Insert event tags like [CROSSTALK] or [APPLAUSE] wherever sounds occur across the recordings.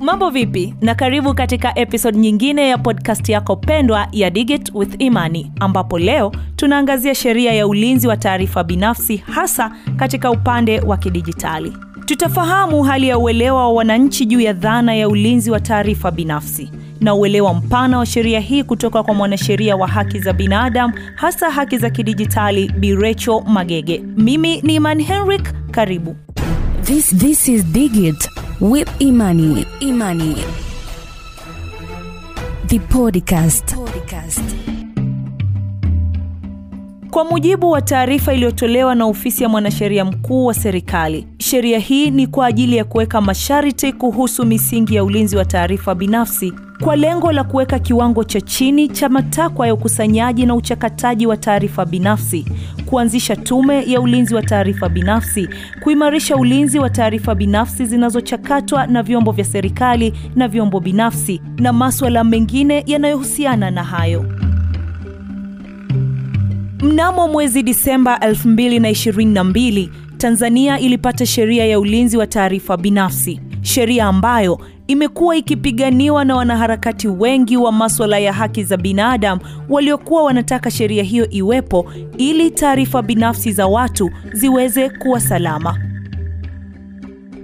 Mambo vipi? Na karibu katika episode nyingine ya podcast yako pendwa ya Digit with Imani, ambapo leo tunaangazia sheria ya ulinzi wa taarifa binafsi hasa katika upande wa kidijitali. Tutafahamu hali ya uelewa wa wananchi juu ya dhana ya ulinzi wa taarifa binafsi na uelewa mpana wa sheria hii kutoka kwa mwanasheria wa haki za binadamu hasa haki za kidijitali Bi Rachel Magege. Mimi ni Iman Henrik, karibu. This this is Digit with Imani. Imani. The podcast. podcast. Kwa mujibu wa taarifa iliyotolewa na ofisi ya mwanasheria mkuu wa serikali, sheria hii ni kwa ajili ya kuweka masharti kuhusu misingi ya ulinzi wa taarifa binafsi kwa lengo la kuweka kiwango cha chini cha matakwa ya ukusanyaji na uchakataji wa taarifa binafsi, kuanzisha tume ya ulinzi wa taarifa binafsi, kuimarisha ulinzi wa taarifa binafsi zinazochakatwa na vyombo vya serikali na vyombo binafsi na maswala mengine yanayohusiana na hayo. Mnamo mwezi Disemba 2022, Tanzania ilipata sheria ya ulinzi wa taarifa binafsi, sheria ambayo imekuwa ikipiganiwa na wanaharakati wengi wa maswala ya haki za binadamu waliokuwa wanataka sheria hiyo iwepo ili taarifa binafsi za watu ziweze kuwa salama.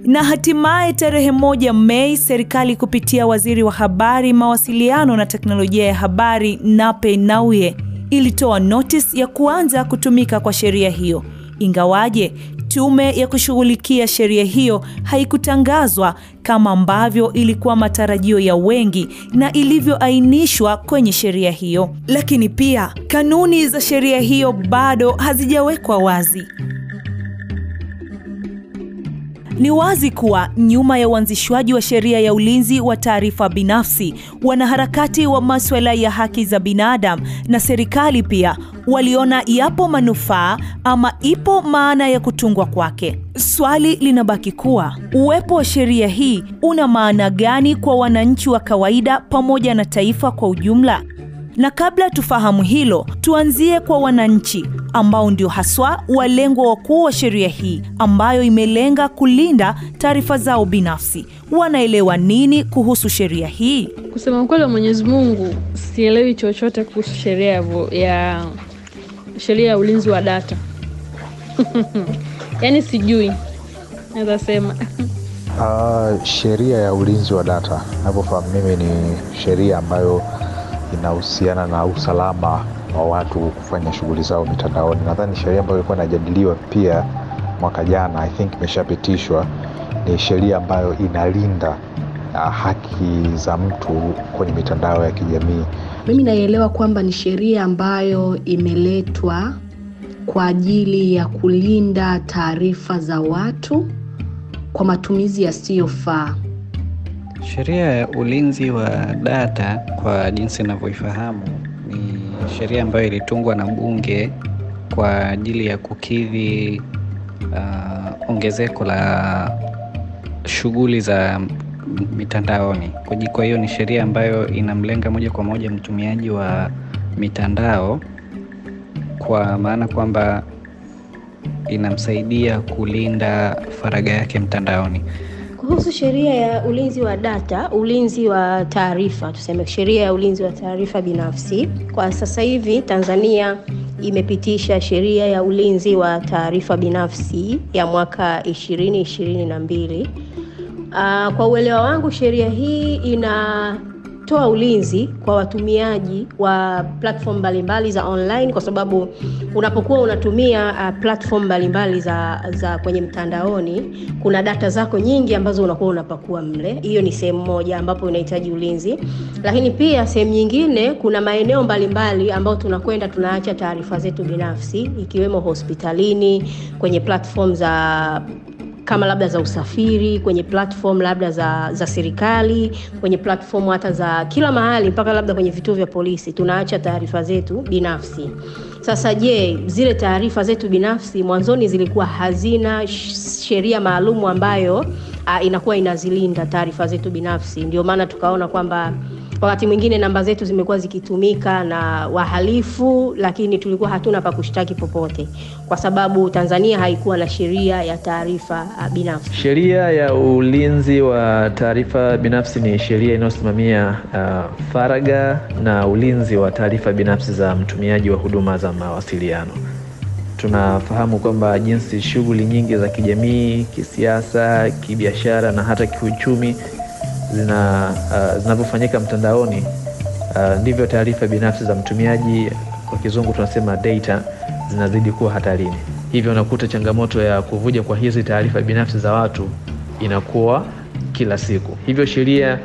Na hatimaye tarehe moja Mei, serikali kupitia waziri wa habari, mawasiliano na teknolojia ya habari Nape Nnauye ilitoa notice ya kuanza kutumika kwa sheria hiyo, ingawaje tume ya kushughulikia sheria hiyo haikutangazwa kama ambavyo ilikuwa matarajio ya wengi na ilivyoainishwa kwenye sheria hiyo. Lakini pia kanuni za sheria hiyo bado hazijawekwa wazi. Ni wazi kuwa nyuma ya uanzishwaji wa sheria ya ulinzi wa taarifa binafsi, wanaharakati wa maswala ya haki za binadamu na serikali pia waliona yapo manufaa ama ipo maana ya kutungwa kwake. Swali linabaki kuwa uwepo wa sheria hii una maana gani kwa wananchi wa kawaida pamoja na taifa kwa ujumla? Na kabla tufahamu hilo, tuanzie kwa wananchi ambao ndio haswa walengwa wakuu wa sheria hii ambayo imelenga kulinda taarifa zao binafsi. Wanaelewa nini kuhusu sheria hii? Kusema ukweli wa Mwenyezi Mungu, sielewi chochote kuhusu sheria ya, sheria ya ulinzi wa data [LAUGHS] yaani sijui, naweza sema Uh, [LAUGHS] sheria ya ulinzi wa data navyofahamu mimi ni sheria ambayo inahusiana na usalama wa watu kufanya shughuli zao mitandaoni. Nadhani sheria ambayo ilikuwa inajadiliwa pia mwaka jana, I think imeshapitishwa. Ni sheria ambayo inalinda uh, haki za mtu kwenye mitandao ya kijamii. Mimi naielewa kwamba ni sheria ambayo imeletwa kwa ajili ya kulinda taarifa za watu kwa matumizi yasiyofaa. Sheria ya ulinzi wa data kwa jinsi ninavyoifahamu ni sheria ambayo ilitungwa na bunge kwa ajili ya kukidhi uh, ongezeko la shughuli za mitandaoni. Kwa hiyo ni sheria ambayo inamlenga moja kwa moja mtumiaji wa mitandao, kwa maana kwamba inamsaidia kulinda faragha yake mtandaoni. Kuhusu sheria ya ulinzi wa data, ulinzi wa taarifa, tuseme sheria ya ulinzi wa taarifa binafsi, kwa sasa hivi Tanzania imepitisha sheria ya ulinzi wa taarifa binafsi ya mwaka 2022. Uh, kwa uelewa wangu sheria hii inatoa ulinzi kwa watumiaji wa platform mbalimbali za online, kwa sababu unapokuwa unatumia uh, platform mbalimbali za, za kwenye mtandaoni, kuna data zako nyingi ambazo unakuwa unapakua mle. Hiyo ni sehemu moja ambapo unahitaji ulinzi, lakini pia sehemu nyingine, kuna maeneo mbalimbali ambayo tunakwenda tunaacha taarifa zetu binafsi, ikiwemo hospitalini, kwenye platform za kama labda za usafiri, kwenye platform labda za, za serikali, kwenye platform hata za kila mahali, mpaka labda kwenye vituo vya polisi tunaacha taarifa zetu binafsi. Sasa je, zile taarifa zetu binafsi mwanzoni zilikuwa hazina sheria maalumu ambayo uh, inakuwa inazilinda taarifa zetu binafsi. Ndio maana tukaona kwamba wakati mwingine namba zetu zimekuwa zikitumika na wahalifu, lakini tulikuwa hatuna pa kushtaki popote, kwa sababu Tanzania haikuwa na sheria ya taarifa uh, binafsi. Sheria ya ulinzi wa taarifa binafsi ni sheria inayosimamia uh, faragha na ulinzi wa taarifa binafsi za mtumiaji wa huduma za mawasiliano. Tunafahamu kwamba jinsi shughuli nyingi za kijamii, kisiasa, kibiashara na hata kiuchumi zina uh, zinavyofanyika mtandaoni uh, ndivyo taarifa binafsi za mtumiaji, kwa kizungu tunasema data, zinazidi kuwa hatarini. Hivyo unakuta changamoto ya kuvuja kwa hizi taarifa binafsi za watu inakuwa kila siku. Hivyo sheria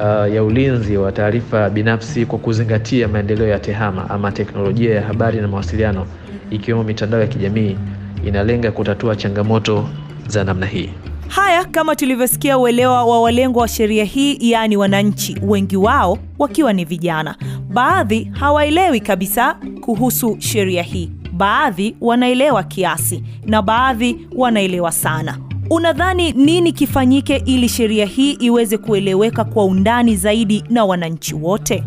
uh, ya ulinzi wa taarifa binafsi kwa kuzingatia maendeleo ya tehama ama teknolojia ya habari na mawasiliano ikiwemo mitandao ya kijamii inalenga kutatua changamoto za namna hii. Haya, kama tulivyosikia, uelewa wa walengwa wa sheria hii, yaani wananchi, wengi wao wakiwa ni vijana. Baadhi hawaelewi kabisa kuhusu sheria hii, baadhi wanaelewa kiasi na baadhi wanaelewa sana. Unadhani nini kifanyike ili sheria hii iweze kueleweka kwa undani zaidi na wananchi wote?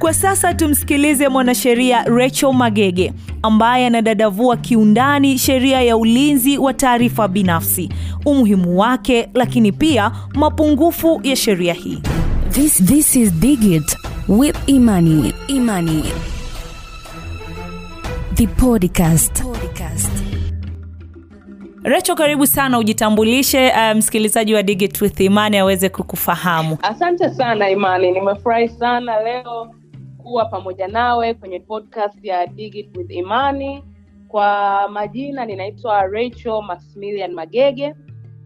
Kwa sasa tumsikilize mwanasheria Rachel Magege ambaye anadadavua kiundani sheria ya ulinzi wa taarifa binafsi, umuhimu wake, lakini pia mapungufu ya sheria hii. This this is Digit with Imani. Imani. The podcast. podcast. Recho, karibu sana, ujitambulishe msikilizaji msikilizaji wa Digit with Imani aweze kukufahamu. Asante sana Imani, nimefurahi sana leo kuwa pamoja nawe kwenye podcast ya Digit with Imani. Kwa majina ninaitwa Rachel Maximilian Magege.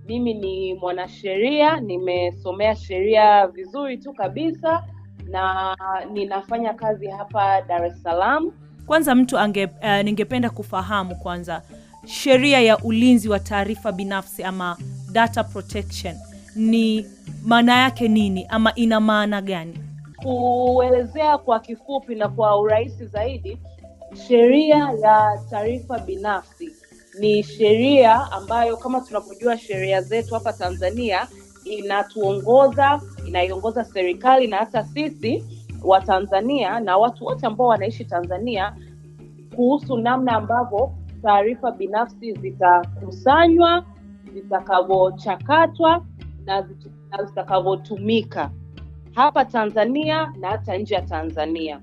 Mimi ni mwanasheria, nimesomea sheria vizuri tu kabisa na ninafanya kazi hapa Dar es Salaam. Kwanza mtu ange, uh, ningependa kufahamu kwanza sheria ya ulinzi wa taarifa binafsi ama data protection ni maana yake nini ama ina maana gani? Kuelezea kwa kifupi na kwa urahisi zaidi, sheria ya taarifa binafsi. Ni sheria ambayo kama tunavyojua sheria zetu hapa Tanzania inatuongoza, inaiongoza serikali na hata sisi wa Tanzania na watu wote ambao wanaishi Tanzania kuhusu namna ambavyo taarifa binafsi zitakusanywa, zitakavyochakatwa na zitakavyotumika hapa Tanzania na hata nje ya Tanzania.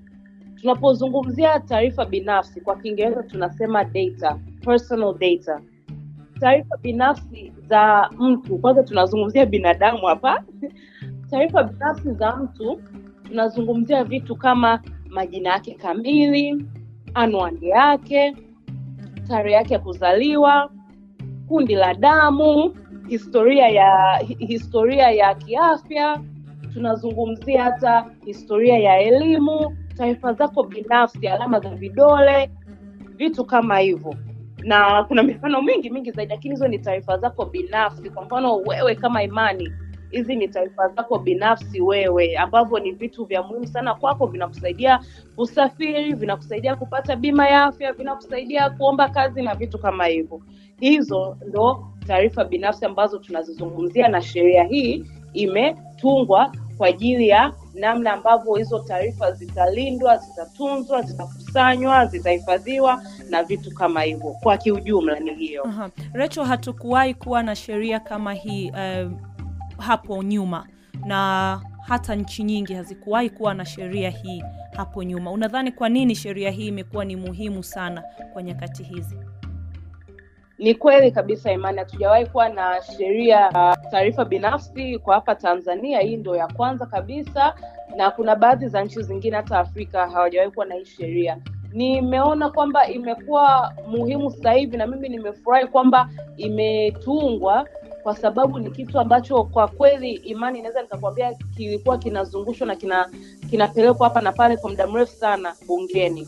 Tunapozungumzia taarifa binafsi, kwa Kiingereza tunasema data, personal data. Taarifa binafsi za mtu, kwanza tunazungumzia binadamu hapa. [LAUGHS] taarifa binafsi za mtu tunazungumzia vitu kama majina yake kamili, anwani yake, tarehe yake ya kuzaliwa, kundi la damu, historia ya historia ya kiafya, tunazungumzia hata historia ya elimu, taarifa zako binafsi, alama za vidole, vitu kama hivyo. Na kuna mifano mingi mingi zaidi, lakini hizo ni taarifa zako binafsi. Kwa mfano wewe kama Imani, hizi ni taarifa zako binafsi wewe, ambavyo ni vitu vya muhimu sana kwako, vinakusaidia kusafiri, vinakusaidia kupata bima ya afya, vinakusaidia kuomba kazi na vitu kama hivyo. Hizo ndo taarifa binafsi ambazo tunazizungumzia, na sheria hii imetungwa kwa ajili ya namna ambavyo hizo taarifa zitalindwa, zitatunzwa, zitakusanywa, zitahifadhiwa na vitu kama hivyo. Kwa kiujumla ni hiyo. Rachel, hatukuwahi kuwa na sheria kama hii uh, hapo nyuma na hata nchi nyingi hazikuwahi kuwa na sheria hii hapo nyuma. Unadhani kwa nini sheria hii imekuwa ni muhimu sana kwa nyakati hizi? Ni kweli kabisa Imani, hatujawahi kuwa na sheria ya taarifa binafsi kwa hapa Tanzania. Hii ndio ya kwanza kabisa, na kuna baadhi za nchi zingine hata Afrika hawajawahi kuwa na hii sheria. Nimeona kwamba imekuwa muhimu sasa hivi, na mimi nimefurahi kwamba imetungwa kwa sababu ni kitu ambacho kwa kweli Imani, inaweza nikakwambia kilikuwa kinazungushwa na kina kinapelekwa hapa na pale kwa muda mrefu sana bungeni.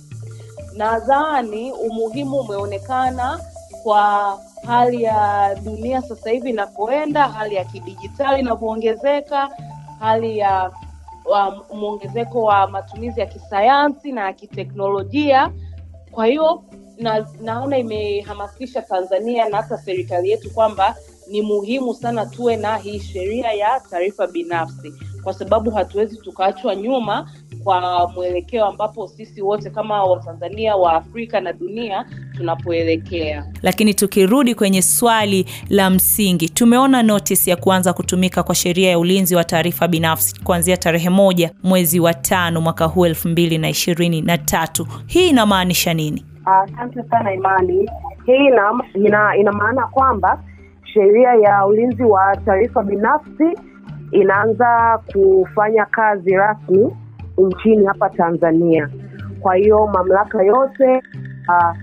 Nadhani umuhimu umeonekana kwa hali ya dunia sasa hivi inapoenda, hali ya kidijitali inavyoongezeka, hali ya mwongezeko wa matumizi ya kisayansi na ya kiteknolojia. Kwa hiyo na, naona imehamasisha Tanzania na hata serikali yetu kwamba ni muhimu sana tuwe na hii sheria ya taarifa binafsi, kwa sababu hatuwezi tukaachwa nyuma kwa mwelekeo ambapo sisi wote kama Watanzania wa Afrika na dunia tunapoelekea. Lakini tukirudi kwenye swali la msingi, tumeona notice ya kuanza kutumika kwa sheria ya ulinzi wa taarifa binafsi kuanzia tarehe moja mwezi wa tano mwaka huu elfu mbili na ishirini na tatu. Hii inamaanisha nini? Asante uh, sana Imani. Hii ina, ina, ina maana kwamba sheria ya ulinzi wa taarifa binafsi inaanza kufanya kazi rasmi nchini hapa Tanzania. Kwa hiyo mamlaka yote uh,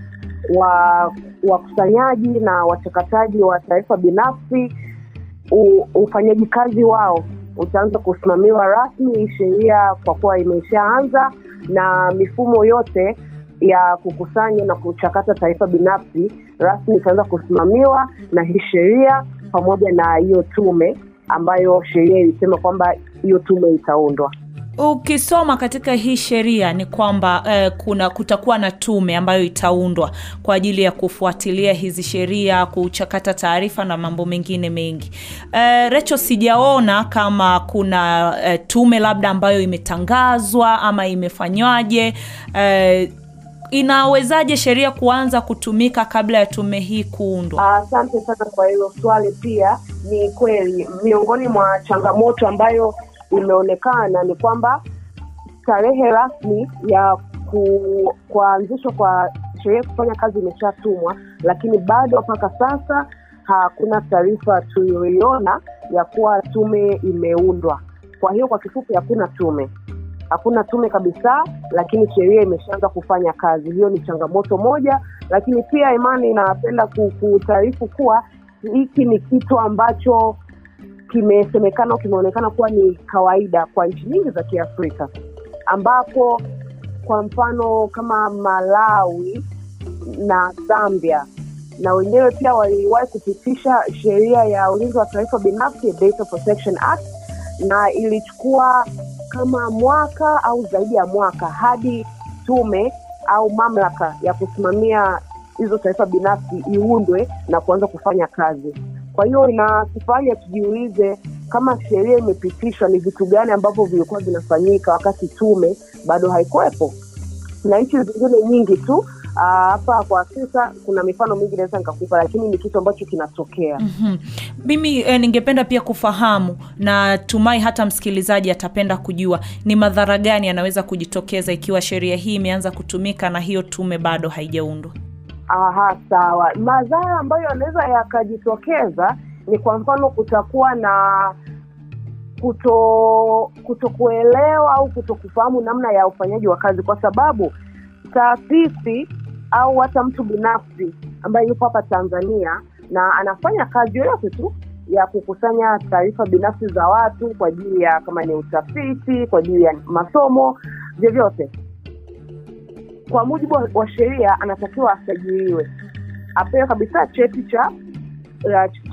wa wakusanyaji na wachakataji wa taarifa binafsi, ufanyaji kazi wao utaanza kusimamiwa rasmi hii sheria, kwa kuwa imeshaanza na mifumo yote ya kukusanya na kuchakata taarifa binafsi rasmi itaanza kusimamiwa na hii sheria pamoja na hiyo tume ambayo sheria ilisema kwamba hiyo tume itaundwa. Ukisoma katika hii sheria ni kwamba eh, kuna kutakuwa na tume ambayo itaundwa kwa ajili ya kufuatilia hizi sheria, kuchakata taarifa na mambo mengine mengi. Eh, Recho, sijaona kama kuna eh, tume labda ambayo imetangazwa ama imefanywaje. Eh, inawezaje sheria kuanza kutumika kabla ya tume hii kuundwa? Asante uh, sana kwa hilo swali. Pia ni kweli miongoni mwa changamoto ambayo imeonekana ni kwamba tarehe rasmi ya ku, kuanzishwa kwa sheria kufanya kazi imeshatumwa, lakini bado mpaka sasa hakuna taarifa tuliyoiona ya kuwa tume imeundwa. Kwa hiyo kwa kifupi, hakuna tume, hakuna tume kabisa, lakini sheria imeshaanza kufanya kazi. Hiyo ni changamoto moja, lakini pia Imani, inapenda kutaarifu kuwa hiki ni kitu ambacho kimesemekana kimeonekana kuwa ni kawaida kwa nchi nyingi za Kiafrika, ambapo kwa mfano kama Malawi na Zambia na wenyewe pia waliwahi kupitisha sheria ya ulinzi wa taarifa binafsi, Data Protection Act, na ilichukua kama mwaka au zaidi ya mwaka hadi tume au mamlaka ya kusimamia hizo taarifa binafsi iundwe na kuanza kufanya kazi. Kwa hiyo inatufanya tujiulize kama sheria imepitishwa, ni vitu gani ambavyo vilikuwa vinafanyika wakati tume bado haikuwepo. Na nchi zingine nyingi tu hapa kwa Afrika kuna mifano mingi naweza nikakupa, lakini ni kitu ambacho kinatokea. mm-hmm. Mimi eh, ningependa pia kufahamu na tumai hata msikilizaji atapenda kujua ni madhara gani yanaweza kujitokeza ikiwa sheria hii imeanza kutumika na hiyo tume bado haijaundwa. Aha, sawa. Madhara ambayo yanaweza yakajitokeza ni kwa mfano, kutakuwa na kuto kutokuelewa au kutokufahamu namna ya ufanyaji wa kazi, kwa sababu taasisi au hata mtu binafsi ambaye yuko hapa Tanzania na anafanya kazi yoyote tu ya kukusanya taarifa binafsi za watu kwa ajili ya kama ni utafiti, kwa ajili ya masomo, vyovyote kwa mujibu wa sheria anatakiwa asajiliwe, apewe kabisa cheti cha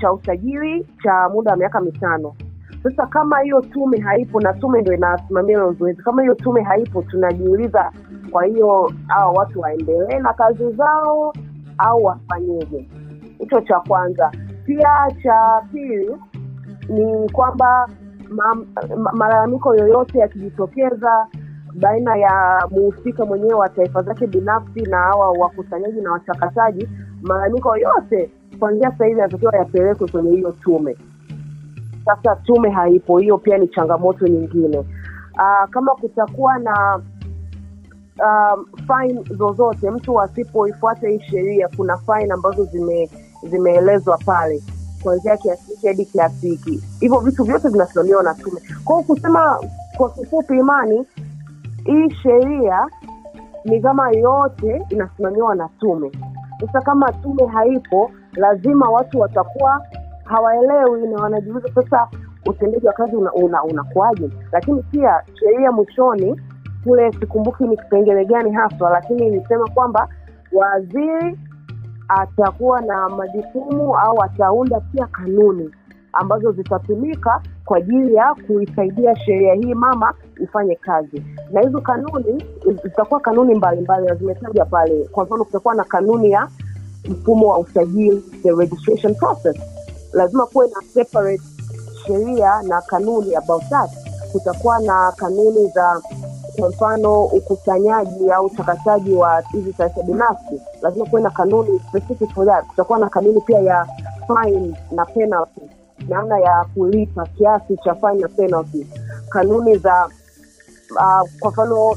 cha usajili cha muda wa miaka mitano. Sasa kama hiyo tume haipo, na tume ndo inasimamia hilo zoezi, kama hiyo tume haipo, tunajiuliza, kwa hiyo hao watu waendelee na kazi zao au wafanyeje? Hicho cha kwanza. Pia cha pili ni kwamba malalamiko yoyote yakijitokeza baina ya muhusika mwenyewe wa taarifa zake binafsi na hawa wakusanyaji na wachakataji, malalamiko yote kuanzia sasa hivi yanatakiwa yapelekwe kwenye hiyo tume. Sasa tume haipo, hiyo pia ni changamoto nyingine. Aa, kama kutakuwa na um, fine zozote, mtu asipoifuata hii sheria, kuna fine ambazo zime zimeelezwa pale kuanzia kiasi hiki hadi kiasi hiki. Hivyo vitu vyote vinasimamiwa na tume. kwao kusema kwa kifupi, Imani, hii sheria ni kama yote inasimamiwa na tume. Sasa kama tume haipo, lazima watu watakuwa hawaelewi na wanajiuliza sasa utendaji wa kazi unakuwaje? Una, una lakini pia sheria mwishoni kule, sikumbuki ni kipengele gani haswa, lakini ilisema kwamba waziri atakuwa na majukumu au ataunda pia kanuni ambazo zitatumika kwa ajili ya kuisaidia sheria hii mama ifanye kazi, na hizo kanuni zitakuwa kanuni mbalimbali na zimetajwa pale. Kwa mfano, kutakuwa na kanuni ya mfumo wa usajili, the registration process. lazima kuwe na separate sheria na kanuni about that kutakuwa na kanuni za kwa mfano ukusanyaji au uchakataji wa hizi taarifa binafsi lazima kuwe na kanuni specific for that. Kutakuwa na kanuni pia ya fine na penalty namna ya kulipa kiasi cha fine na penalty. Kanuni za uh, kwa mfano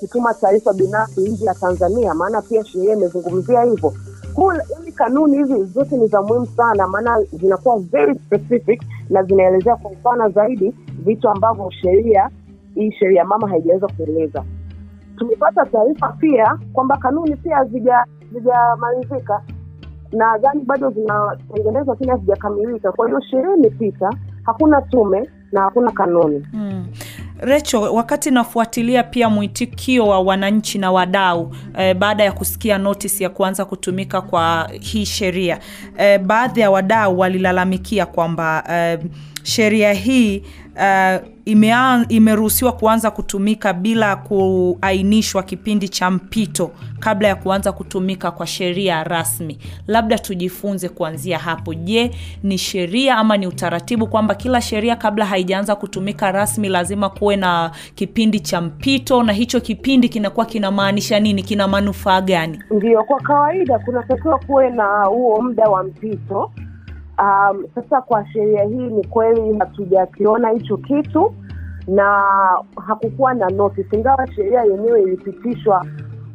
kutuma taarifa binafsi nje ya tanzania maana pia sheria imezungumzia hivyo. Hizi kanuni hizi zote ni za muhimu sana maana zinakuwa very specific na zinaelezea kwa upana zaidi vitu ambavyo sheria hii sheria mama haijaweza kueleza. Tumepata taarifa pia kwamba kanuni pia hazijamalizika nadhani bado zinatengenezwa lakini hazijakamilika. Kwa hiyo sheria imepita hakuna tume na hakuna kanuni. Mm. Recho, wakati nafuatilia pia mwitikio wa wananchi na wadau eh, baada ya kusikia notisi ya kuanza kutumika kwa hii sheria eh, baadhi ya wadau walilalamikia kwamba eh, sheria hii uh, imeruhusiwa kuanza kutumika bila kuainishwa kipindi cha mpito kabla ya kuanza kutumika kwa sheria rasmi. Labda tujifunze kuanzia hapo. Je, ni sheria ama ni utaratibu kwamba kila sheria kabla haijaanza kutumika rasmi lazima kuwe na kipindi cha mpito, na hicho kipindi kinakuwa kinamaanisha nini? Kina manufaa gani? Ndio, kwa kawaida kunatakiwa kuwe na huo muda wa mpito. Um, sasa kwa sheria hii ni kweli hatujakiona hicho kitu na hakukuwa na notice, ingawa sheria yenyewe ilipitishwa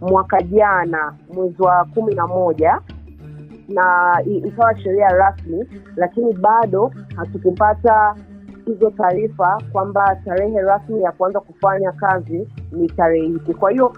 mwaka jana mwezi wa kumi na moja na ikawa sheria rasmi, lakini bado hatukupata hizo taarifa kwamba tarehe rasmi ya kuanza kufanya kazi ni tarehe hiki. Kwa hiyo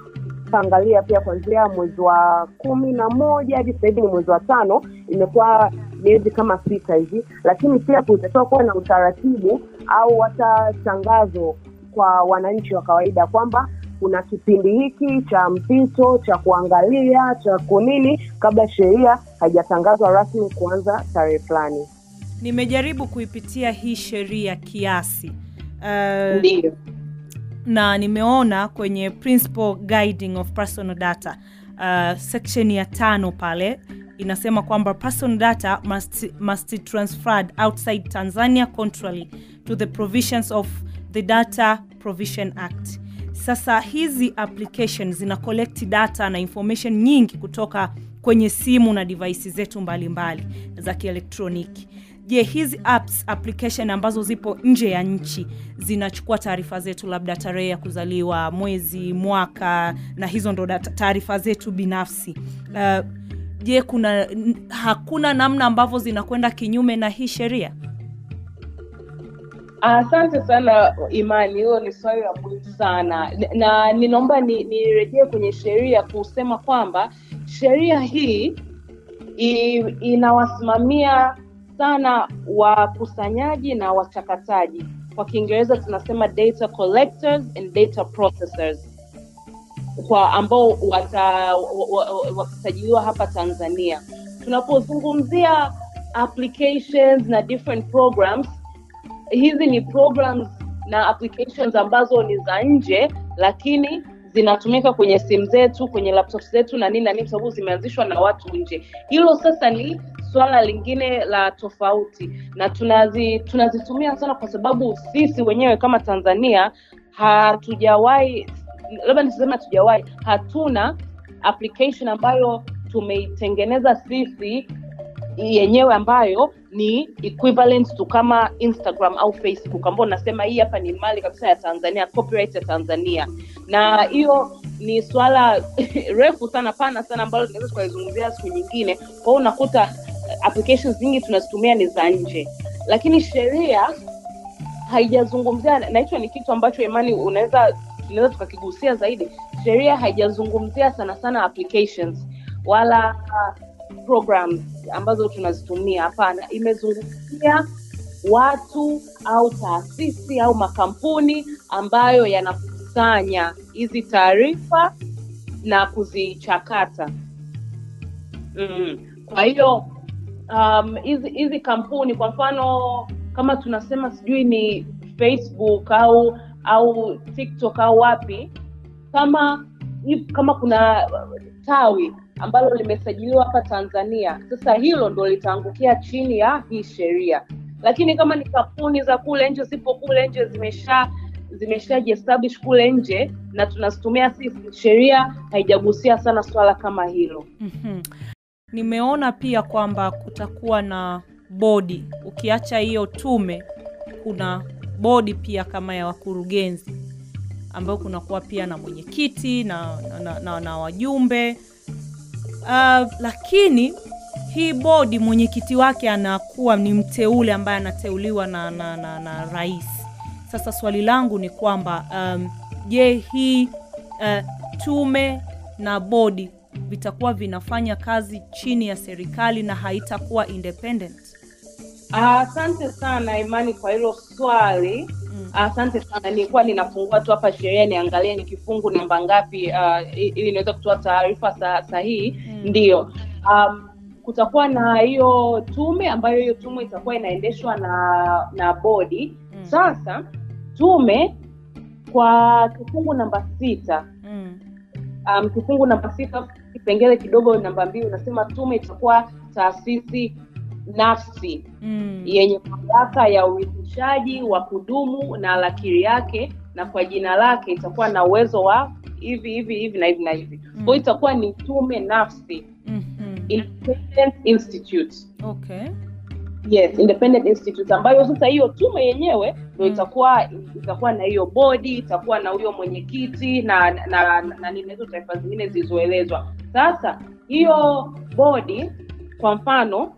tutaangalia pia kuanzia mwezi wa kumi na moja hadi sasa hivi ni mwezi wa tano, imekuwa miezi kama sita hivi, lakini pia kutakiwa kuwa na utaratibu au hata tangazo kwa wananchi wa kawaida kwamba kuna kipindi hiki cha mpito cha kuangalia cha kunini kabla sheria haijatangazwa rasmi kuanza tarehe fulani. Nimejaribu kuipitia hii sheria kiasi uh, Ndiyo. na nimeona kwenye principle guiding of personal data uh, section ya tano pale inasema kwamba personal data must, must transferred outside Tanzania contrary to the provisions of the Data Provision Act. Sasa hizi application zina collect data na information nyingi kutoka kwenye simu na device zetu mbalimbali mbali, za kielektroniki. Je, hizi apps application ambazo zipo nje ya nchi zinachukua taarifa zetu, labda tarehe ya kuzaliwa, mwezi, mwaka, na hizo ndo taarifa zetu binafsi uh, je kuna hakuna namna ambavyo zinakwenda kinyume na hii sheria? Asante sana imani. Hiyo ni swali la muhimu sana. Na ninaomba nirejee ni kwenye sheria kusema kwamba sheria hii i, inawasimamia sana wakusanyaji na wachakataji. Kwa kiingereza tunasema data collectors and data processors kwa ambao watasajiliwa hapa tanzania. Tunapozungumzia applications na different programs hizi ni programs na applications ambazo ni za nje lakini zinatumika kwenye simu zetu kwenye laptop zetu na nini na nini sababu zimeanzishwa na watu nje. Hilo sasa ni swala lingine la tofauti na tunazi tunazitumia sana kwa sababu sisi wenyewe kama tanzania hatujawahi labda nisiseme hatujawahi hatuna application ambayo tumeitengeneza sisi yenyewe ambayo ni equivalent to kama instagram au facebook ambao unasema hii hapa ni mali kabisa ya tanzania copyright ya tanzania. Na hiyo ni swala [LAUGHS] refu sana pana sana ambalo tunaweza tukalizungumzia siku nyingine. Kwa hiyo unakuta applications nyingi tunazitumia ni za nje. Lakini sheria haijazungumzia na hicho ni kitu ambacho imani unaweza tunaweza tukakigusia zaidi sheria haijazungumzia sana sana applications wala uh, programs ambazo tunazitumia hapana imezungumzia watu au taasisi au makampuni ambayo yanakusanya hizi taarifa na kuzichakata mm. kwa hiyo hizi um, hizi kampuni kwa mfano kama tunasema sijui ni facebook au au tiktok au wapi kama kama kuna tawi ambalo limesajiliwa hapa tanzania. Sasa hilo ndo litaangukia chini ya hii sheria. Lakini kama ni kampuni za kule nje zipo kule nje zimesha zimeshajiestablish kule nje na tunazitumia sisi sheria haijagusia sana swala kama hilo. Mhm. nimeona pia kwamba kutakuwa na bodi. Ukiacha hiyo tume kuna bodi pia kama ya wakurugenzi ambayo kunakuwa pia na mwenyekiti na, na, na, na, na wajumbe. Uh, lakini hii bodi mwenyekiti wake anakuwa ni mteule ambaye anateuliwa na, na, na, na rais. Sasa swali langu ni kwamba um, je hii uh, tume na bodi vitakuwa vinafanya kazi chini ya serikali na haitakuwa independent asante sana imani kwa hilo swali. Asante sana. Nilikuwa ninafungua tu hapa sheria niangalie ni kifungu namba ngapi uh, ili niweze kutoa taarifa sahihi. Sahihi ndio. Um, kutakuwa na hiyo tume ambayo hiyo tume itakuwa inaendeshwa na na bodi. Sasa tume kwa kifungu namba sita mm. um, kifungu namba sita kipengele kidogo namba mbili unasema tume itakuwa taasisi nafsi Mm. yenye mamlaka ya urithishaji wa kudumu na lakiri yake na kwa jina lake itakuwa na uwezo wa hivi hivi hivi na hivi na hivi mm. kwao itakuwa ni tume nafsi Mhm. independent institute okay yes independent institute ambayo sasa hiyo tume yenyewe ndo itakuwa itakuwa na hiyo bodi itakuwa na huyo mwenyekiti na na, na, hizo taifa zingine zilizoelezwa sasa hiyo bodi kwa mfano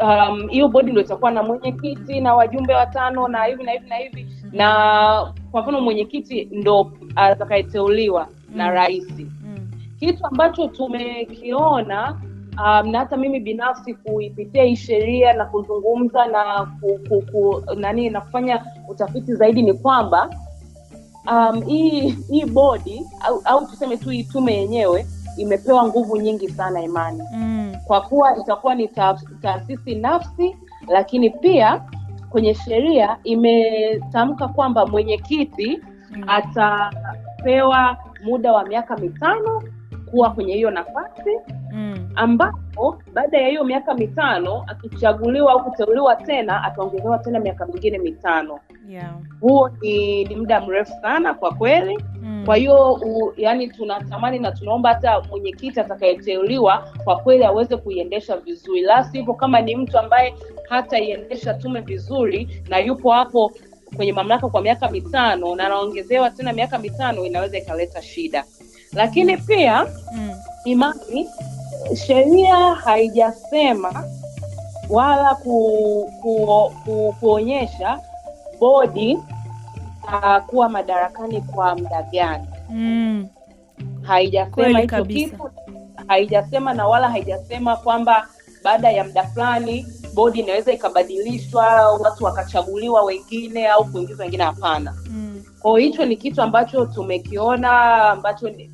um, hiyo bodi ndo itakuwa na mwenyekiti na wajumbe watano na hivi na hivi na hivi. Na kwa mfano mwenyekiti ndo atakayeteuliwa na rahisi kitu ambacho tumekiona um, na hata mimi binafsi kuipitia hii sheria na kuzungumza na ku, ku, ku, nani na kufanya utafiti zaidi ni kwamba um, hii hii bodi au, au tuseme tu hii tume yenyewe imepewa nguvu nyingi sana imani. Mm. Kwa kuwa itakuwa ni ta- taasisi nafsi lakini pia kwenye sheria imetamka kwamba mwenyekiti atapewa muda wa miaka mitano kuwa kwenye hiyo nafasi Mm. ambapo baada ya hiyo miaka mitano akichaguliwa au kuteuliwa tena ataongezewa tena miaka mingine mitano yeah. huo ni, ni muda mrefu sana kwa kweli Mm. Kwa hiyo yani tunatamani na tunaomba hata mwenyekiti atakayeteuliwa kwa kweli aweze kuiendesha vizuri. La sivyo kama ni mtu ambaye hataiendesha tume vizuri na yupo hapo kwenye mamlaka kwa miaka mitano na anaongezewa tena miaka mitano inaweza ikaleta shida. Lakini pia Mm. imani sheria haijasema wala ku, ku, ku, kuonyesha bodi kuwa madarakani kwa muda gani? Mm. haijasema hicho kitu haijasema na wala haijasema kwamba baada ya muda fulani bodi inaweza ikabadilishwa watu wakachaguliwa wengine au kuingizwa wengine hapana. Mm. kwao hicho ni kitu ambacho tumekiona ambacho ni-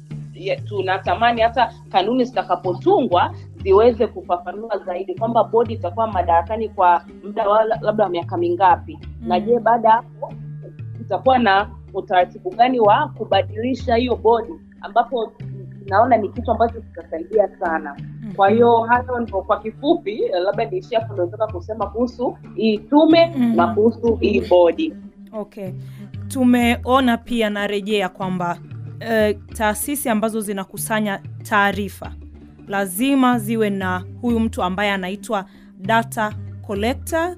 tunatamani hata kanuni zitakapotungwa ziweze kufafanua zaidi kwamba bodi itakuwa madarakani kwa muda wa labda wa miaka mingapi. Na je baada ya hapo itakuwa na utaratibu gani wa kubadilisha hiyo bodi ambapo naona ni kitu ambacho kitasaidia sana. Kwa hiyo hayo ndo kwa kifupi labda niishia hapo kusema kuhusu hii tume na kuhusu hii bodi okay. Tumeona pia narejea kwamba eh, taasisi ambazo zinakusanya taarifa lazima ziwe na huyu mtu ambaye anaitwa data collector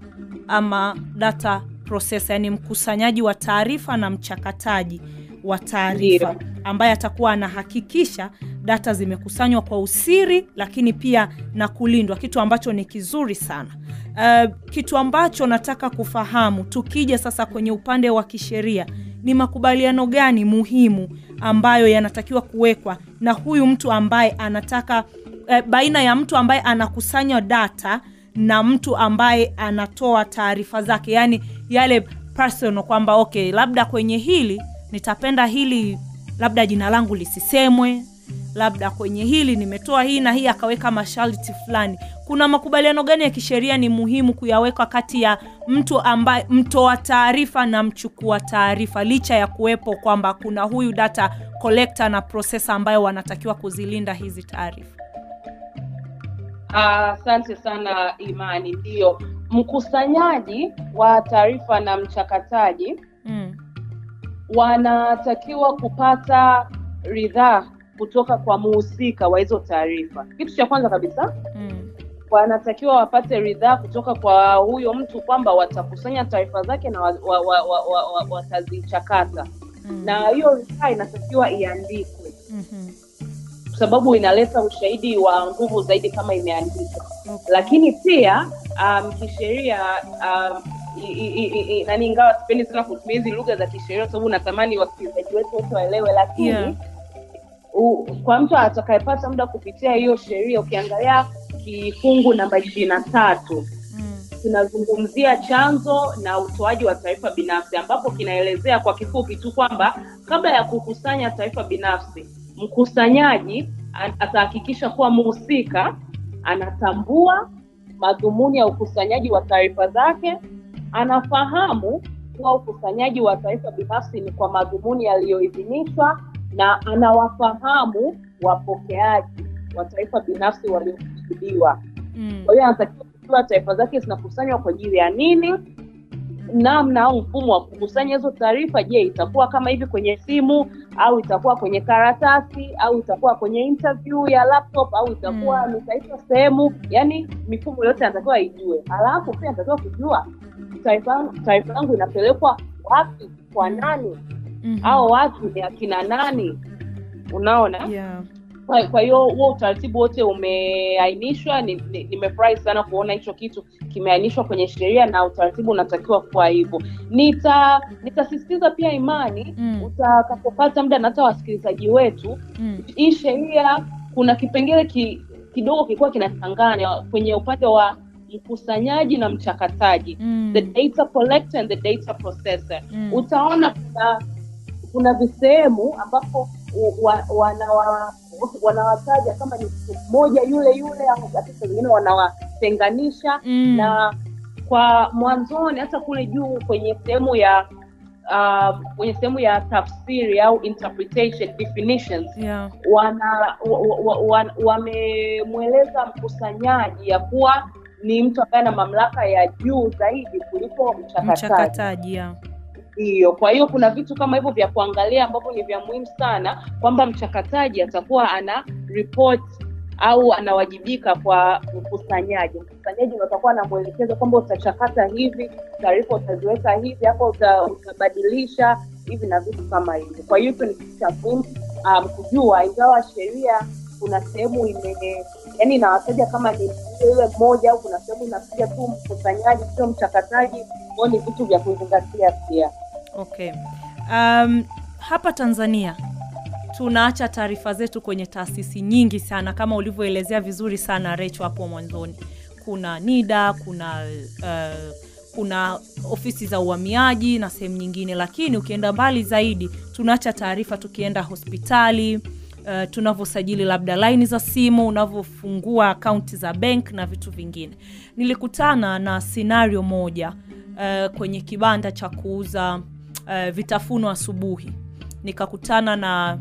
ama data processor yani mkusanyaji wa taarifa na mchakataji wa taarifa ambaye atakuwa anahakikisha data zimekusanywa kwa usiri lakini pia na kulindwa kitu ambacho ni kizuri sana. Uh, kitu ambacho nataka kufahamu tukija sasa kwenye upande wa kisheria ni makubaliano gani muhimu ambayo yanatakiwa kuwekwa na huyu mtu ambaye anataka eh, baina ya mtu ambaye anakusanya data na mtu ambaye anatoa taarifa zake? Yaani yale personal kwamba okay labda kwenye hili nitapenda hili labda jina langu lisisemwe labda kwenye hili nimetoa hii na hii akaweka masharti fulani kuna makubaliano gani ya kisheria ni muhimu kuyaweka kati ya mtu ambaye mtoa taarifa na mchukua taarifa licha ya kuwepo kwamba kuna huyu data collector na processor ambayo wanatakiwa kuzilinda hizi taarifa Asante sana Imani. Ndio, mkusanyaji wa taarifa na mchakataji mm. wanatakiwa kupata ridhaa kutoka kwa muhusika wa hizo taarifa. Kitu cha kwanza kabisa Mm. wanatakiwa wapate ridhaa kutoka kwa huyo mtu kwamba watakusanya taarifa zake na wa- wa- wa- wa- wa- wa- watazichakata Mm. na hiyo ridhaa inatakiwa iandikwe Mhm. kwa sababu inaleta ushahidi wa nguvu zaidi kama imeandikwa Okay. lakini pia um, kisheria um, nani ingawa sipendi sana kutumia hizi lugha za kisheria kwa sababu natamani wasikilizaji wetu wote waelewe lakini Yeah. u, kwa mtu atakayepata muda kupitia hiyo sheria ukiangalia kifungu namba ishirini na tatu tunazungumzia chanzo na utoaji wa taarifa binafsi ambapo kinaelezea kwa kifupi tu kwamba kabla ya kukusanya taarifa binafsi mkusanyaji atahakikisha kuwa mhusika anatambua madhumuni ya ukusanyaji wa taarifa zake anafahamu kuwa ukusanyaji wa taarifa binafsi ni kwa madhumuni yaliyoidhinishwa na anawafahamu wapokeaji wa taarifa binafsi waliokusudiwa Mm. kwa hiyo anatakiwa kujua taarifa zake zinakusanywa kwa ajili ya nini namna au mfumo wa kukusanya hizo taarifa je itakuwa kama hivi kwenye simu au itakuwa kwenye karatasi au itakuwa kwenye interview ya laptop au itakuwa Mm. nitaitwa sehemu yani mifumo yote anatakiwa ijue alafu pia anatakiwa kujua taarifa yangu inapelekwa wapi kwa nani Mhm. au watu ni akina nani unaona Yeah. Kwa kwa hiyo huo utaratibu wote umeainishwa ni- ni- nimefurahi sana kuona hicho kitu kimeainishwa kwenye sheria na utaratibu unatakiwa kuwa hivyo nita nitasisitiza pia imani Mm. utakapopata muda na hata wasikilizaji wetu Mm. hii sheria kuna kipengele ki, kidogo kilikuwa kinachanganya kwenye upande wa mkusanyaji na mchakataji Mm. the data collector and the data processor Mm. utaona kuna kuna visehemu ambapo wanawa- wanawataja kama ni mtu mmoja yule yule au hata wengine wanawatenganisha Mm. na kwa mwanzoni hata kule juu kwenye sehemu ya uh, kwenye sehemu ya tafsiri au interpretation definitions Yeah. wana wamemweleza wa, wa, wa mkusanyaji ya kuwa ni mtu ambaye ana mamlaka ya juu zaidi kuliko mchakataji mchakataji yeah. Hiyo. Kwa hiyo kuna vitu kama hivyo vya kuangalia ambavyo ni vya muhimu sana kwamba mchakataji atakuwa ana report au anawajibika kwa mkusanyaji mkusanyaji utakuwa anamwelekeza kwamba utachakata hivi taarifa utaziweka hivi hapo uta, utabadilisha hivi na vitu kama hivyo. Kwa hiyo ni kitu cha muhimu um, kujua ingawa sheria kuna sehemu ime yani inawataja kama ni yule mmoja au kuna sehemu inapija tu mkusanyaji sio mchakataji kwao ni vitu vya kuzingatia pia. Okay. Um, hapa tanzania tunaacha taarifa zetu kwenye taasisi nyingi sana kama ulivyoelezea vizuri sana recho hapo mwanzoni. Kuna nida kuna uh, kuna ofisi za uhamiaji na sehemu nyingine lakini ukienda mbali zaidi tunaacha taarifa tukienda hospitali uh, tunavyosajili labda laini za simu unavyofungua akaunti za bank na vitu vingine. Nilikutana na scenario moja uh, kwenye kibanda cha kuuza uh, vitafuno asubuhi. Nikakutana na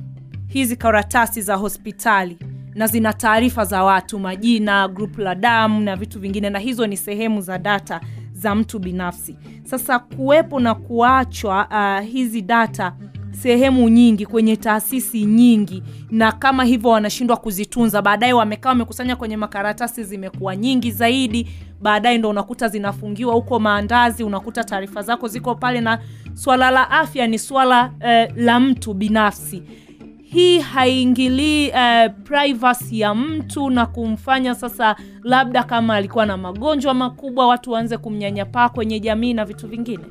hizi karatasi za hospitali na zina taarifa za watu majina grupu la damu na vitu vingine na hizo ni sehemu za data za mtu binafsi. Sasa kuwepo na kuachwa uh, hizi data sehemu nyingi kwenye taasisi nyingi na kama hivyo wanashindwa kuzitunza baadaye wamekaa wamekusanya kwenye makaratasi zimekuwa nyingi zaidi baadaye ndo unakuta zinafungiwa huko maandazi unakuta taarifa zako ziko pale na swala la afya ni swala eh, la mtu binafsi. Hii haiingilii eh, privacy ya mtu na kumfanya sasa labda kama alikuwa na magonjwa makubwa watu waanze kumnyanyapaa kwenye jamii na vitu vingine?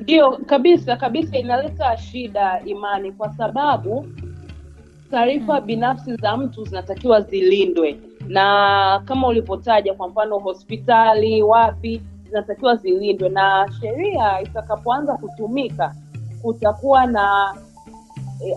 Ndio kabisa kabisa inaleta shida imani kwa sababu taarifa binafsi za mtu zinatakiwa zilindwe na kama ulivyotaja kwa mfano hospitali wapi zinatakiwa zilindwe. Na sheria itakapoanza kutumika kutakuwa na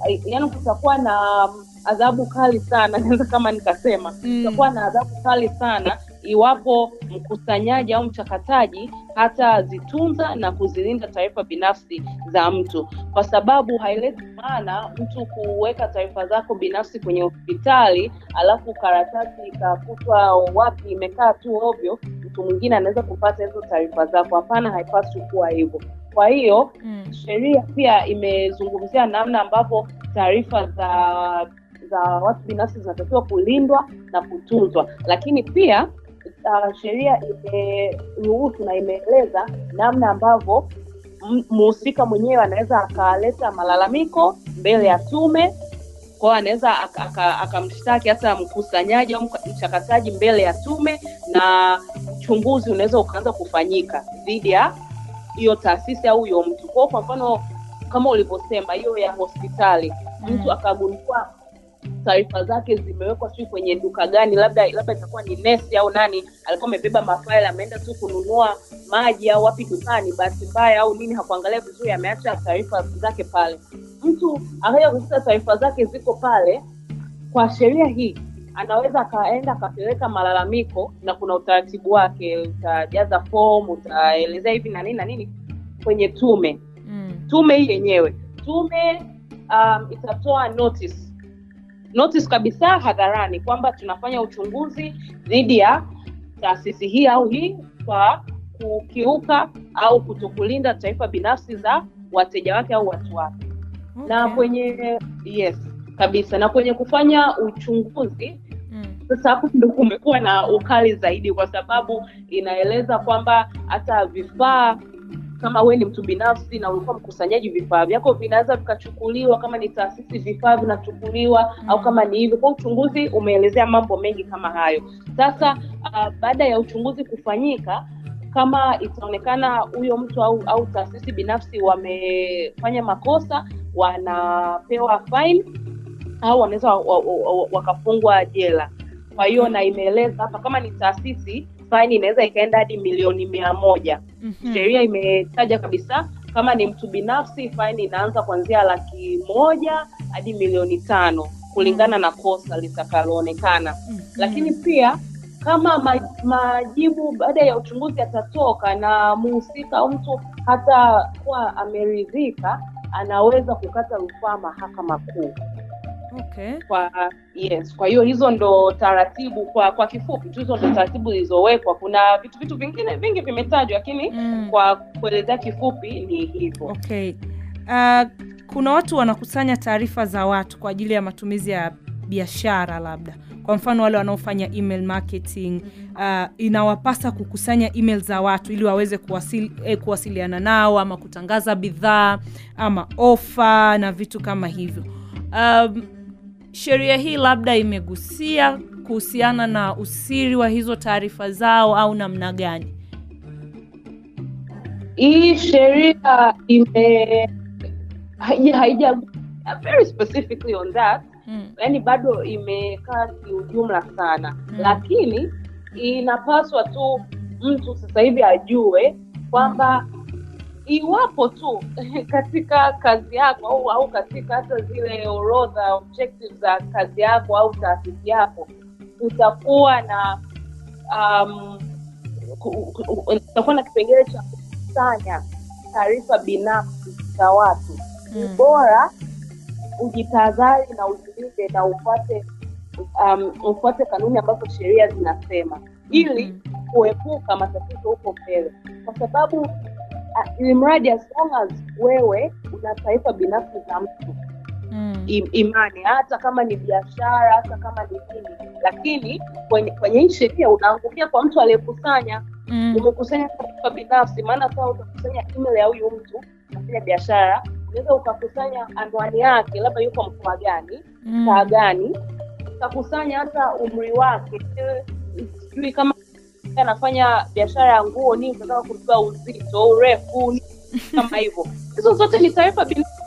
e, yani kutakuwa na um, adhabu kali sana. [LAUGHS] Naweza kama nikasema. Mm. kutakuwa na adhabu kali sana iwapo mkusanyaji au mchakataji hatazitunza na kuzilinda taarifa binafsi za mtu. Kwa sababu haileti maana mtu kuweka taarifa zako binafsi kwenye hospitali alafu karatasi ikakutwa wapi imekaa tu ovyo mtu mwingine anaweza kupata hizo taarifa zako. Hapana haipaswi kuwa hivyo. Kwa hiyo Mm. sheria pia imezungumzia namna ambavyo taarifa za za watu binafsi zinatakiwa kulindwa na kutunzwa. Lakini pia uh, sheria imeruhusu na imeeleza namna ambavyo mhusika mwenyewe anaweza akaleta malalamiko mbele ya tume. Kwao anaweza akamshtaki aka, akamshtaki hata mkusanyaji au mchakataji mbele ya tume na uchunguzi unaweza ukaanza kufanyika dhidi ya hiyo taasisi au huyo mtu. Kwao kwa mfano kama ulivyosema hiyo ya hospitali mtu akagundua taarifa zake zimewekwa sijui kwenye duka gani labda labda itakuwa ni nesi au nani alikuwa amebeba mafaili ameenda tu kununua maji au wapi dukani bahati mbaya au nini hakuangalia vizuri ameacha taarifa zake pale. Mtu akaja kukuta taarifa zake ziko pale kwa sheria hii anaweza akaenda akapeleka malalamiko na kuna utaratibu wake utajaza fom utaelezea hivi na nini na nini kwenye tume. Mm. tume hii yenyewe. Tume um, itatoa notice notice kabisa hadharani kwamba tunafanya uchunguzi dhidi ya taasisi hii au hii kwa kukiuka au kutokulinda taarifa binafsi za wateja wake au watu wake. Na kwenye yes kabisa. Na kwenye kufanya uchunguzi Mm. sasa hapo ndo kumekuwa na ukali zaidi kwa sababu inaeleza kwamba hata vifaa kama we ni mtu binafsi na ulikuwa mkusanyaji vifaa vyako vinaweza vikachukuliwa kama ni taasisi vifaa vinachukuliwa mm. au kama ni hivyo. Kwa uchunguzi umeelezea mambo mengi kama hayo. Sasa uh, baada ya uchunguzi kufanyika kama itaonekana huyo mtu au, au taasisi binafsi wamefanya makosa wanapewa fine au wanaweza wa- wa- wa- wakafungwa jela. Kwa hiyo na imeeleza hapa kama ni taasisi faini inaweza ikaenda hadi milioni mia moja Mhm. sheria imetaja kabisa kama ni mtu binafsi faini inaanza kuanzia laki moja hadi milioni tano kulingana na kosa litakaloonekana Mhm. lakini pia kama majibu baada ya uchunguzi yatatoka na muhusika au mtu hata kuwa ameridhika anaweza kukata rufaa mahakama kuu Okay. kwa yes kwa hiyo hizo ndo taratibu kwa kwa kifupi tu hizo ndo taratibu zilizowekwa kuna vitu vitu vingine vingi vimetajwa lakini Mm. kwa kuelezea kifupi ni hivyo Okay. Uh, kuna watu wanakusanya taarifa za watu kwa ajili ya matumizi ya biashara labda kwa mfano wale wanaofanya email marketing uh, inawapasa kukusanya email za watu ili waweze kuwasili, eh, kuwasiliana nao ama kutangaza bidhaa ama ofa na vitu kama hivyo um, sheria hii labda imegusia kuhusiana na usiri wa hizo taarifa zao au namna gani hii sheria ime haija very specifically on that mm. yani bado imekaa kiujumla sana Mm. lakini inapaswa tu mtu sasa hivi ajue kwamba iwapo tu [LAUGHS] katika kazi yako au, au katika hata zile orodha objectives za kazi yako au taasisi yako utakuwa na um, ku- ku- utakuwa na kipengele cha kukusanya taarifa binafsi za watu. Ni Mm. bora ujitahadhari na ujilinde na ufuate um, ufuate kanuni ambazo sheria zinasema. Ili kuepuka matatizo huko mbele. Kwa sababu uh, ili mradi as long as wewe una taifa binafsi za mtu. Mm. imani. Hata kama ni biashara hata kama ni nini lakini kwenye, kwenye hii sheria unaangukia kwa mtu aliyekusanya. Mm. umekusanya taarifa binafsi maana saa utakusanya email ya huyu mtu unafanya biashara. Unaweza ukakusanya anwani yake labda yuko mkoa gani Mm. saa gani. Utakusanya hata umri wake. Sijui kama anafanya biashara ya nguo nini unataka kujua uzito urefu kama hivyo. Hizo zote ni taarifa binafsi.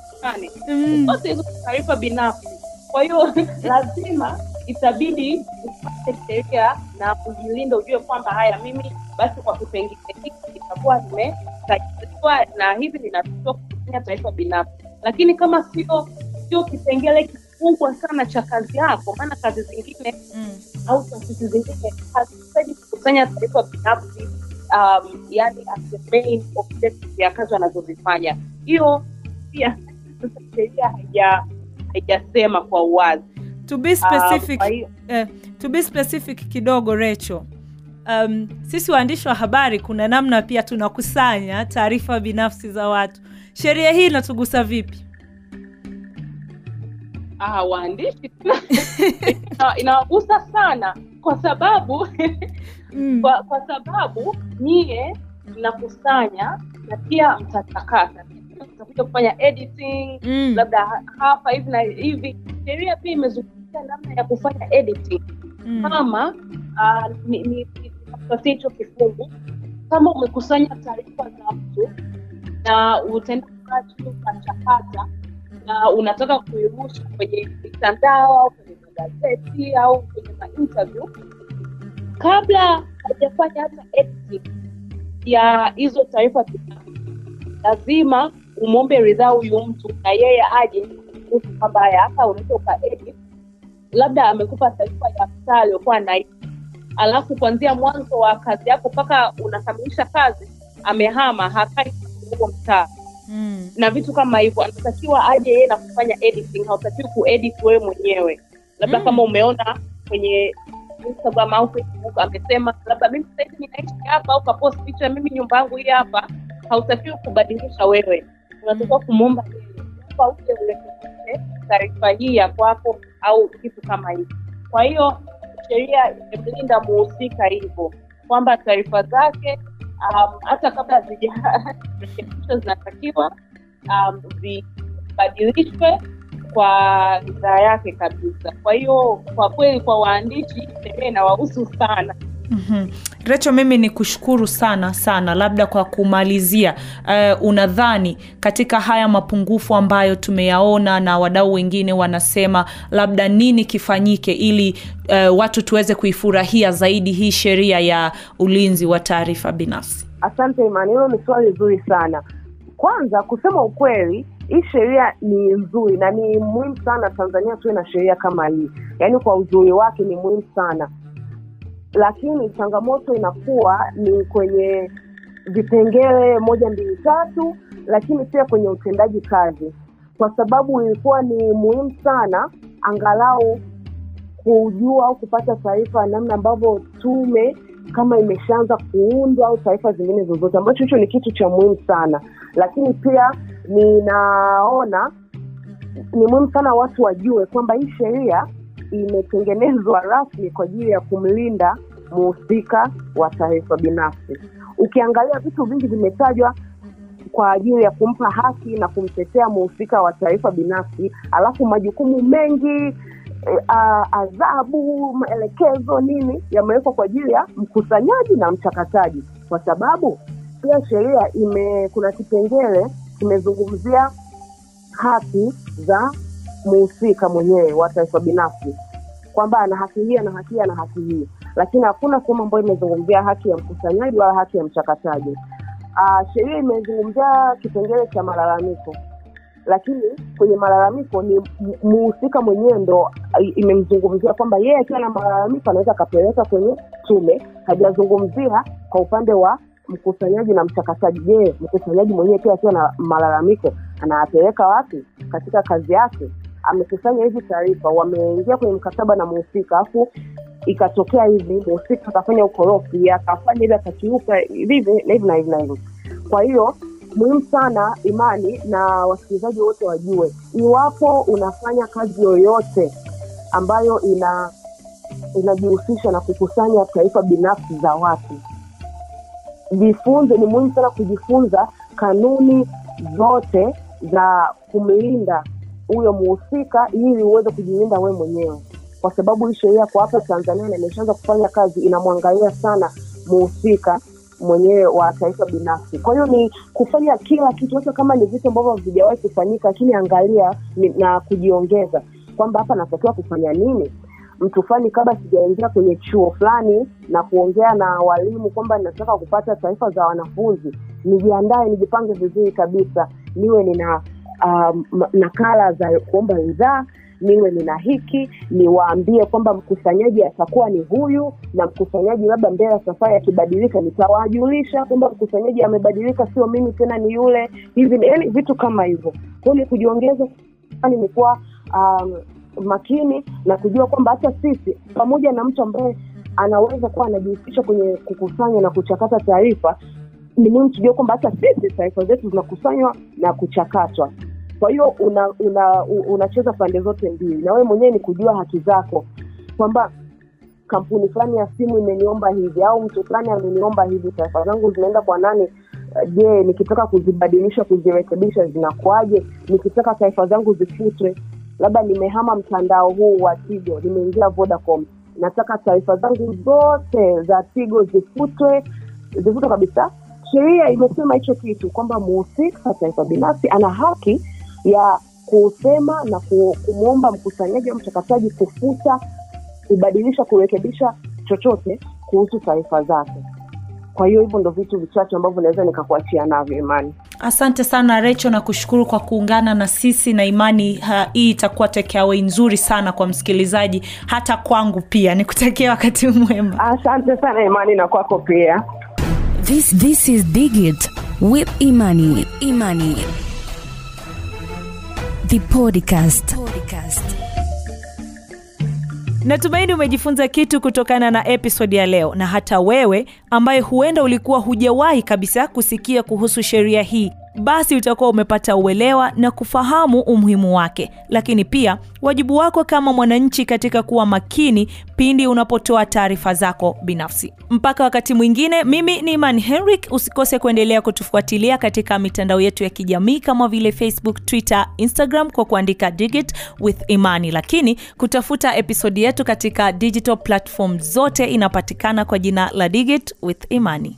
Mm. zote hizo ni taarifa binafsi. Kwa hiyo [LAUGHS] lazima itabidi upate sheria na kujilinda ujue kwamba haya mimi basi kwa kipengele hiki itakuwa nimesajiliwa na hivi linatakiwa kufanya taarifa binafsi. Lakini kama sio sio kipengele kikubwa sana cha kazi yako maana kazi zingine mm. au taasisi zingine hazihitaji kukusanya taarifa binafsi um, yani as the main objective ya kazi wanazozifanya. Hiyo pia sasa [LAUGHS] sheria haija haijasema kwa uwazi. To be specific, hiyo- eh, to be specific kidogo recho um, sisi waandishi wa habari kuna namna pia tunakusanya taarifa binafsi za watu. Sheria hii inatugusa vipi ah, waandishi inawagusa sana kwa sababu kwa, kwa sababu nyie mnakusanya na pia mtatakata mtakuja kufanya editing Mm. labda hapa hivi na hivi. Sheria pia imezungumzia namna ya kufanya editing. Mm. kama ni- ni- ni- hicho kifungu kama umekusanya taarifa za mtu na utaenda kukaa chini ukachakata na unataka kuirusha kwenye mitandao au kwenye magazeti au kwenye mainterview kabla hajafanya hata ya hizo taarifa lazima umwombe ridhaa huyu mtu na yeye aje kuhusu kwamba hapa unaweza ukaedit. Labda amekupa taarifa ya mtaa aliyokuwa nai alafu kuanzia mwanzo wa kazi yako mpaka unakamilisha kazi amehama hakai huo mtaa mm. na vitu kama hivyo anatakiwa aje yeye na kufanya editing. Hautakiwi kuedit wewe mwenyewe. Labda Mm. kama umeona kwenye instagram au facebook amesema labda mimi sasa ninaishi hapa au kapost picha mimi nyumba yangu hii hapa. Hautakiwi kubadilisha wewe. Unatakiwa kumwomba yeye taarifa hii ya kwako au kitu kama hivi kwa hiyo sheria imemlinda muhusika hivyo kwamba taarifa zake um, hata kabla zijarekebishwa zinatakiwa um, zibadilishwe kwa idhaa yake kabisa kwa hiyo kwa kweli kwa waandishi sheria inawahusu sana mm-hmm. Recho mimi ni kushukuru sana sana labda kwa kumalizia. Uh, unadhani katika haya mapungufu ambayo tumeyaona na wadau wengine wanasema labda nini kifanyike ili uh, watu tuweze kuifurahia zaidi hii sheria ya ulinzi wa taarifa binafsi? Asante Imani, hilo ni swali zuri sana. Kwanza kusema ukweli, hii sheria ni nzuri na ni muhimu sana Tanzania tuwe na sheria kama hii, yaani kwa uzuri wake ni muhimu sana, lakini changamoto inakuwa ni kwenye vipengele moja mbili tatu, lakini pia kwenye utendaji kazi, kwa sababu ilikuwa ni muhimu sana angalau kujua au kupata taarifa namna ambavyo tume kama imeshaanza kuundwa au taarifa zingine zozote, ambacho hicho ni kitu cha muhimu sana. Lakini pia ninaona ni muhimu sana watu wajue kwamba hii sheria imetengenezwa rasmi kwa ajili ya kumlinda muhusika wa taarifa binafsi. Ukiangalia vitu vingi vimetajwa kwa ajili ya kumpa haki na kumtetea muhusika wa taarifa binafsi, alafu majukumu mengi uh, adhabu, maelekezo, nini yamewekwa kwa ajili ya mkusanyaji na mchakataji, kwa sababu pia sheria ime kuna kipengele kimezungumzia haki za muhusika mwenyewe wa taarifa binafsi kwamba ana haki hii ana haki ana haki hii, lakini hakuna sehemu ambayo imezungumzia haki ya mkusanyaji wala haki ya mchakataji. Uh, sheria imezungumzia kipengele cha malalamiko, lakini kwenye malalamiko ni muhusika mwenyewe ndo imemzungumzia kwamba yeye akiwa na malalamiko anaweza akapeleka kwenye tume. Hajazungumzia kwa upande wa mkusanyaji na mchakataji. Je, mkusanyaji mwenyewe pia akiwa na malalamiko anayapeleka wapi katika kazi yake? Amekusanya hizi taarifa, wameingia kwenye mkataba na muhusika, alafu ikatokea hivi, muhusika akafanya ukorofi, akafanya hivi, akakiuka hivi na hivi na hivi na hivi. Kwa hiyo muhimu sana Imani na wasikilizaji wote wajue, iwapo unafanya kazi yoyote ambayo ina inajihusisha na kukusanya taarifa binafsi za watu, jifunze. Ni muhimu sana kujifunza kanuni zote za kumlinda huyo muhusika, ili uweze kujilinda wewe mwenyewe, kwa sababu hii sheria kwa hapa Tanzania na imeshaanza kufanya kazi, inamwangalia sana muhusika mwenyewe wa taifa binafsi. Kwa hiyo ni kufanya kila kitu, hata kama ni vitu ambavyo havijawahi kufanyika, lakini angalia na kujiongeza kwamba hapa natakiwa kufanya nini mtu fulani kabla sijaingia kwenye chuo fulani na kuongea na walimu kwamba ninataka kupata taarifa za wanafunzi, nijiandae, nijipange vizuri kabisa, niwe nina um, nakala za kuomba ridhaa niwe nina hiki niwaambie kwamba mkusanyaji atakuwa ni huyu na mkusanyaji labda mbele ya safari akibadilika nitawajulisha kwamba mkusanyaji amebadilika sio mimi tena ni yule. Hivi yani vitu kama hivyo. Kwao ni kujiongeza nimekuwa um, makini na kujua kwamba hata sisi pamoja na mtu ambaye anaweza kuwa anajihusisha kwenye kukusanya na kuchakata taarifa ni muhimu tujue kwamba hata sisi taarifa zetu zinakusanywa na kuchakatwa kwa hiyo una, una, u- unacheza pande zote mbili. Na wewe mwenyewe ni kujua haki zako. Kwamba kampuni fulani ya simu imeniomba hivi au mtu fulani ameniomba hivi taarifa zangu zinaenda kwa nani? Uh, je nikitaka kuzibadilisha kuzirekebisha zinakuaje nikitaka taarifa zangu zifutwe. Labda nimehama mtandao huu wa tigo nimeingia vodacom. Nataka taarifa zangu zote za tigo zifutwe zifutwe kabisa. Sheria imesema hicho kitu kwamba muhusika taarifa binafsi ana haki ya kusema na kumwomba mkusanyaji au mchakataji kufuta kubadilisha kurekebisha chochote kuhusu taarifa zake kwa hiyo hivyo ndo vitu vichache ambavyo naweza nikakuachia navyo imani asante sana recho na kushukuru kwa kuungana na sisi na imani ha, hii itakuwa takeaway nzuri sana kwa msikilizaji hata kwangu pia nikutakia wakati mwema asante sana imani na kwako pia This this is Digit with Imani. Imani. The podcast. podcast. natumaini umejifunza kitu kutokana na episodi ya leo na hata wewe ambaye huenda ulikuwa hujawahi kabisa kusikia kuhusu sheria hii basi utakuwa umepata uelewa na kufahamu umuhimu wake. Lakini pia wajibu wako kama mwananchi katika kuwa makini pindi unapotoa taarifa zako binafsi. Mpaka wakati mwingine mimi ni iman henrik usikose kuendelea kutufuatilia katika mitandao yetu ya kijamii kama vile facebook twitter instagram kwa kuandika digit with imani. Lakini kutafuta episodi yetu katika digital platform zote inapatikana kwa jina la digit with imani